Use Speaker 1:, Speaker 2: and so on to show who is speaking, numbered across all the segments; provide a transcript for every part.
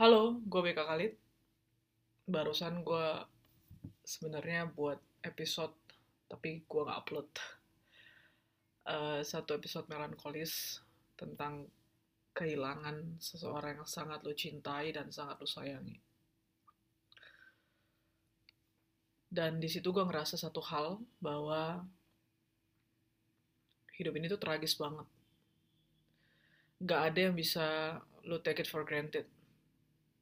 Speaker 1: Halo, gue BK Khalid. Barusan gue sebenarnya buat episode, tapi gue gak upload. Eh, satu episode melankolis tentang kehilangan seseorang yang sangat lo cintai dan sangat lo sayangi. Dan di situ gue ngerasa satu hal bahwa hidup ini tuh tragis banget. Gak ada yang bisa lo take it for granted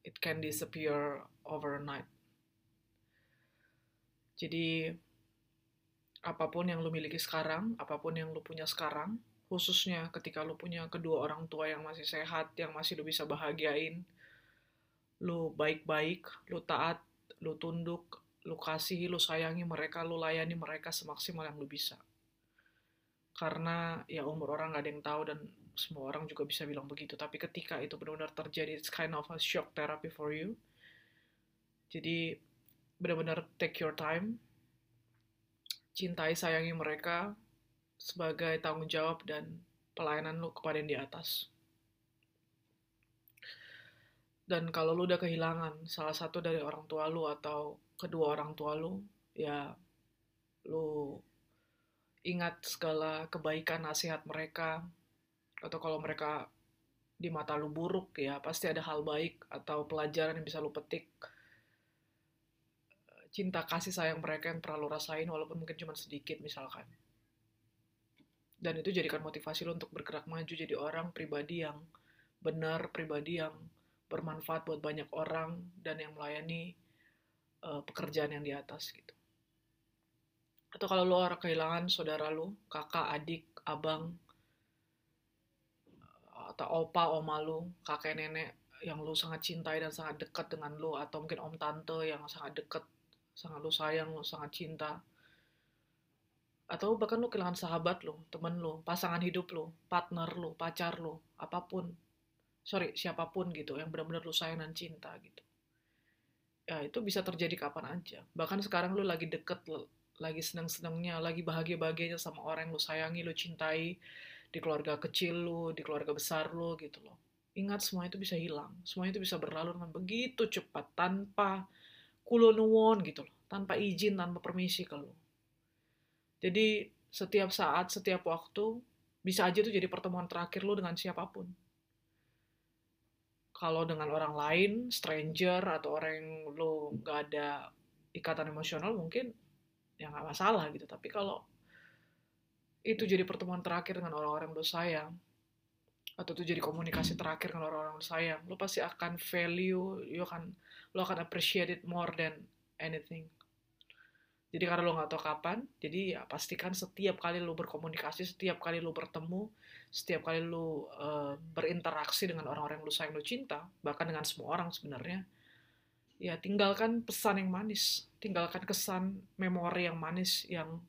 Speaker 1: it can disappear overnight. Jadi apa pun yang lu miliki sekarang, apa pun yang lu punya sekarang, khususnya ketika lu punya kedua orang tua yang masih sehat, yang masih lu bisa bahagiain, lu baik-baik, lu taat, lu tunduk, lu kasihi, lu sayangi mereka, lu layani mereka semaksimal yang lu bisa. Karena ya umur orang gak ada yang tahu dan semua orang juga bisa bilang begitu. Tapi ketika itu benar-benar terjadi it's kind of a shock therapy for you. Jadi benar-benar take your time. Cintai sayangi mereka sebagai tanggung jawab dan pelayanan lu kepada yang di atas. Dan kalau lu udah kehilangan salah satu dari orang tua lu atau kedua orang tua lu ya lu ingat segala kebaikan nasihat mereka atau kalau mereka di mata lu buruk ya pasti ada hal baik atau pelajaran yang bisa lu petik. Cinta kasih sayang mereka yang pernah rasain walaupun mungkin cuma sedikit misalkan. Dan itu jadikan motivasi lu untuk bergerak maju jadi orang pribadi yang benar pribadi yang bermanfaat buat banyak orang dan yang melayani uh, pekerjaan yang di atas gitu. Atau kalau lu orang kehilangan saudara lu kakak adik abang atau opa, oma lu, kakek nenek yang lu sangat cintai dan sangat dekat dengan lu atau mungkin om tante yang sangat dekat, sangat lu sayang, lu sangat cinta. Atau bahkan lu kehilangan sahabat lu, temen lu, pasangan hidup lu, partner lu, pacar lu, apa pun. Sorry, siapa pun gitu yang benar-benar lu sayang dan cinta gitu. Ya, itu bisa terjadi kapan aja. Bahkan sekarang lu lagi deket, lagi seneng-senengnya, lagi bahagia-bahagianya sama orang yang lu sayangi, lu cintai, di keluarga kecil lu, di keluarga besar lu gitu loh. Ingat semua itu bisa hilang, semua itu bisa berlalu dengan begitu cepat tanpa kulonuwon gitu loh, tanpa izin, tanpa permisi ke lu. Jadi setiap saat, setiap waktu bisa aja tuh jadi pertemuan terakhir lu dengan siapa pun. Kalau dengan orang lain, stranger atau orang yang lu gak ada ikatan emosional mungkin ya nggak masalah gitu. Tapi kalau itu jadi pertemuan terakhir dengan orang-orang yang lo sayang atau itu jadi komunikasi terakhir dengan orang-orang lo sayang lo pasti akan value lo akan lo akan appreciate it more than anything. Jadi karena lo nggak tahu kapan jadi ya pastikan setiap kali lo berkomunikasi setiap kali lo bertemu setiap kali lo uh, berinteraksi dengan orang-orang yang lo sayang lo cinta bahkan dengan semua orang sebenarnya ya tinggalkan pesan yang manis. Tinggalkan kesan memori yang manis yang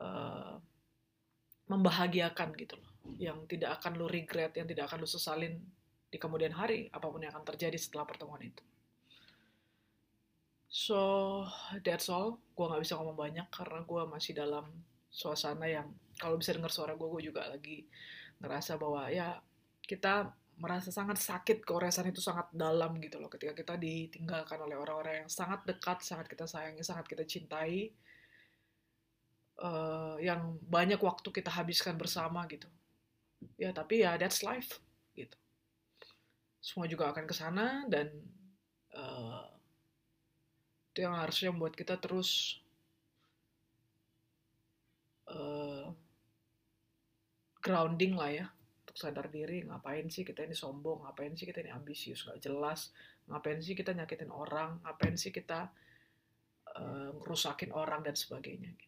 Speaker 1: uh, membahagiakan gitu loh. Yang tidak akan lu regret yang tidak akan lu sesalin di kemudian hari apa pun yang akan terjadi setelah pertemuan itu. So that's all. Gue nggak bisa ngomong banyak karena gue masih dalam suasana yang kalau bisa dengar suara gue gue juga lagi ngerasa bahwa ya kita merasa sangat sakit keoresan itu sangat dalam gitu loh. Ketika kita ditinggalkan oleh orang-orang yang sangat dekat sangat kita sayangi sangat kita cintai uh, yang banyak waktu kita habiskan bersama gitu. Ya tapi ya that's life gitu. Semua juga akan ke sana dan uh, itu yang harusnya membuat kita terus uh, grounding lah ya untuk sadar diri ngapain sih kita ini sombong ngapain sih kita ini ambisius gak jelas ngapain sih kita nyakitin orang ngapain sih kita uh, ngerusakin orang dan sebagainya gitu